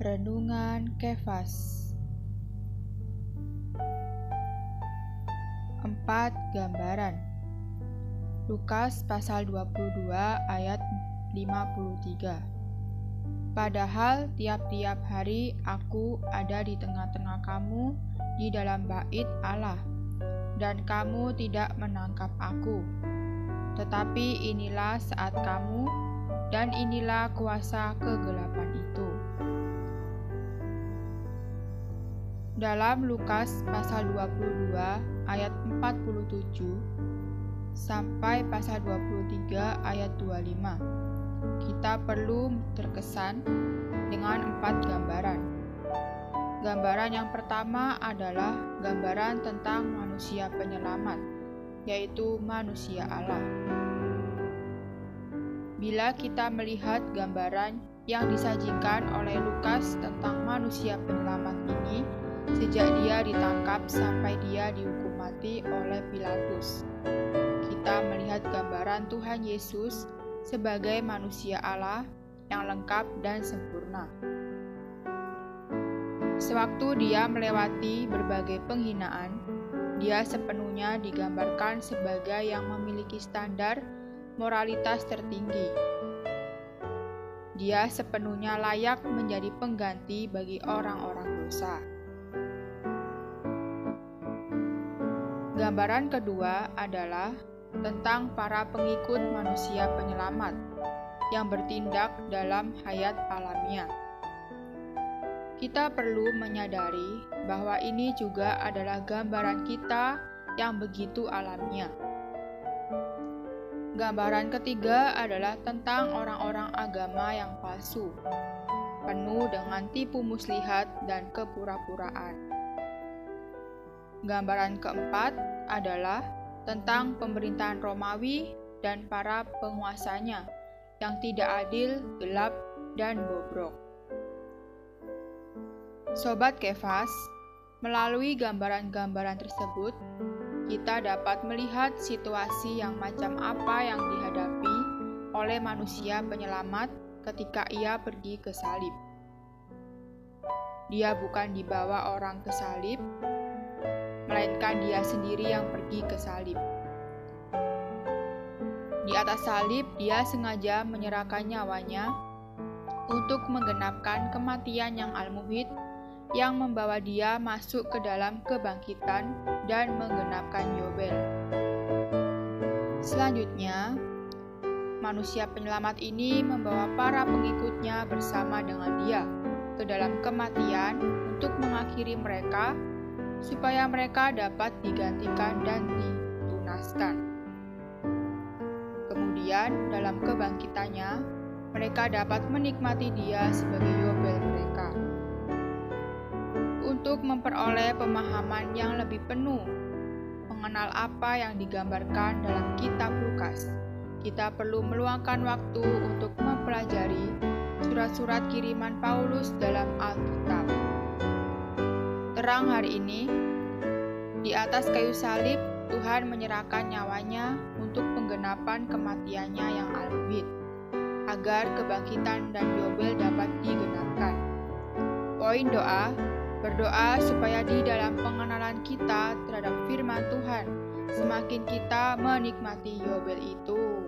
Renungan Kefas 4 Gambaran Lukas pasal 22 ayat 53 Padahal tiap-tiap hari aku ada di tengah-tengah kamu di dalam bait Allah dan kamu tidak menangkap aku. Tetapi inilah saat kamu dan inilah kuasa kegelapan itu. Dalam Lukas pasal 22 ayat 47 sampai pasal 23 ayat 25. Kita perlu terkesan dengan empat gambaran. Gambaran yang pertama adalah gambaran tentang manusia penyelamat, yaitu manusia Allah. Bila kita melihat gambaran yang disajikan oleh Lukas tentang manusia penyelamat ini, sejak dia ditangkap sampai dia dihukum mati oleh Pilatus. Kita melihat gambaran Tuhan Yesus sebagai manusia Allah yang lengkap dan sempurna. Sewaktu dia melewati berbagai penghinaan, dia sepenuhnya digambarkan sebagai yang memiliki standar moralitas tertinggi. Dia sepenuhnya layak menjadi pengganti bagi orang-orang dosa. Gambaran kedua adalah tentang para pengikut manusia penyelamat yang bertindak dalam hayat alamiah. Kita perlu menyadari bahwa ini juga adalah gambaran kita yang begitu alamiah. Gambaran ketiga adalah tentang orang-orang agama yang palsu, penuh dengan tipu muslihat dan kepura-puraan. Gambaran keempat adalah tentang pemerintahan Romawi dan para penguasanya yang tidak adil, gelap, dan bobrok. Sobat Kefas, melalui gambaran-gambaran tersebut, kita dapat melihat situasi yang macam apa yang dihadapi oleh manusia penyelamat ketika ia pergi ke salib. Dia bukan dibawa orang ke salib, melainkan dia sendiri yang pergi ke salib. Di atas salib, dia sengaja menyerahkan nyawanya untuk menggenapkan kematian yang al-muhid yang membawa dia masuk ke dalam kebangkitan dan menggenapkan Yobel. Selanjutnya, manusia penyelamat ini membawa para pengikutnya bersama dengan dia ke dalam kematian untuk mengakhiri mereka supaya mereka dapat digantikan dan ditunaskan. Kemudian, dalam kebangkitannya, mereka dapat menikmati Dia sebagai yobel mereka. Untuk memperoleh pemahaman yang lebih penuh mengenal apa yang digambarkan dalam Kitab Lukas, kita perlu meluangkan waktu untuk mempelajari surat-surat kiriman Paulus dalam Alkitab terang hari ini, di atas kayu salib, Tuhan menyerahkan nyawanya untuk penggenapan kematiannya yang albit, agar kebangkitan dan Yobel dapat digenapkan. Poin doa, berdoa supaya di dalam pengenalan kita terhadap firman Tuhan, semakin kita menikmati Yobel itu.